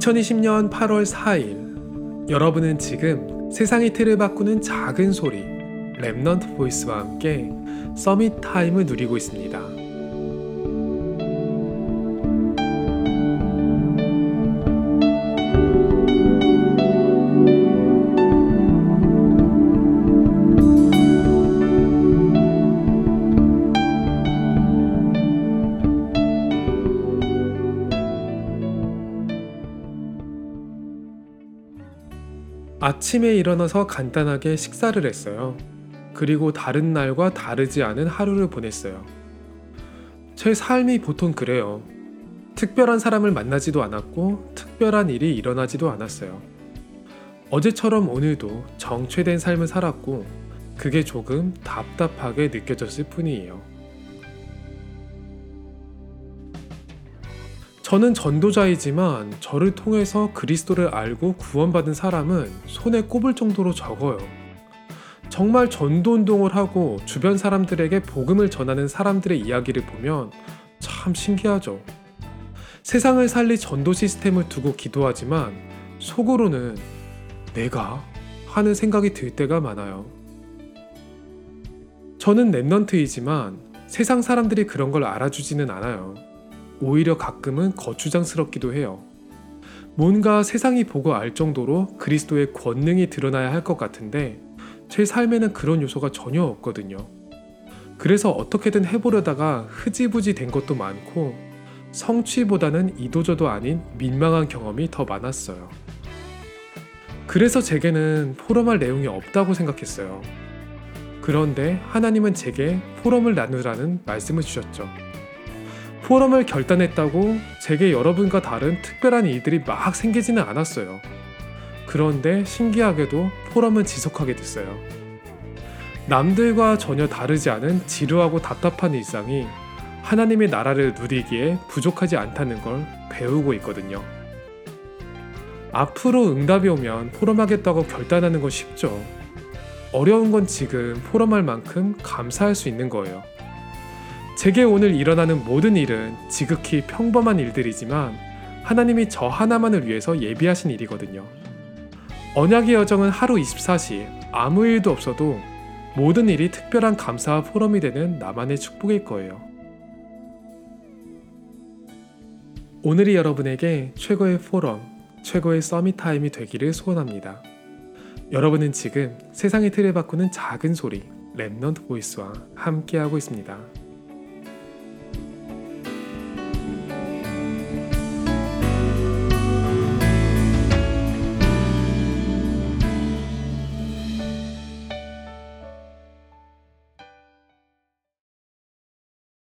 2020년 8월 4일 여러분은 지금 세상의 틀을 바꾸는 작은 소리 Remnant Voice와 함께 Summit Time을 누리고 있습니다. 아침에 일어나서 간단하게 식사를 했어요. 그리고 다른 날과 다르지 않은 하루를 보냈어요. 제 삶이 보통 그래요. 특별한 사람을 만나지도 않았고, 특별한 일이 일어나지도 않았어요. 어제처럼 오늘도 정체된 삶을 살았고, 그게 조금 답답하게 느껴졌을 뿐이에요. 저는 전도자이지만 저를 통해서 그리스도를 알고 구원받은 사람은 손에 꼽을 정도로 적어요. 정말 전도 운동을 하고 주변 사람들에게 복음을 전하는 사람들의 이야기를 보면 참 신기하죠. 세상을 살릴 전도 시스템을 두고 기도하지만 속으로는 내가 하는 생각이 들 때가 많아요. 저는 랩넌트이지만 세상 사람들이 그런 걸 알아주지는 않아요. 오히려 가끔은 거추장스럽기도 해요. 뭔가 세상이 보고 알 정도로 그리스도의 권능이 드러나야 할 것 같은데 제 삶에는 그런 요소가 전혀 없거든요. 그래서 어떻게든 해보려다가 흐지부지 된 것도 많고 성취보다는 이도저도 아닌 민망한 경험이 더 많았어요. 그래서 제게는 포럼할 내용이 없다고 생각했어요. 그런데 하나님은 제게 포럼을 나누라는 말씀을 주셨죠. 포럼을 결단했다고 제게 여러분과 다른 특별한 일들이 막 생기지는 않았어요. 그런데 신기하게도 포럼은 지속하게 됐어요. 남들과 전혀 다르지 않은 지루하고 답답한 일상이 하나님의 나라를 누리기에 부족하지 않다는 걸 배우고 있거든요. 앞으로 응답이 오면 포럼하겠다고 결단하는 건 쉽죠. 어려운 건 지금 포럼할 만큼 감사할 수 있는 거예요. 제게 오늘 일어나는 모든 일은 지극히 평범한 일들이지만 하나님이 저 하나만을 위해서 예비하신 일이거든요. 언약의 여정은 하루 24시 아무 일도 없어도 모든 일이 특별한 감사와 포럼이 되는 나만의 축복일 거예요. 오늘이 여러분에게 최고의 포럼, 최고의 Summit Time이 되기를 소원합니다. 여러분은 지금 세상의 틀을 바꾸는 작은 소리, Remnant Voice와 함께하고 있습니다.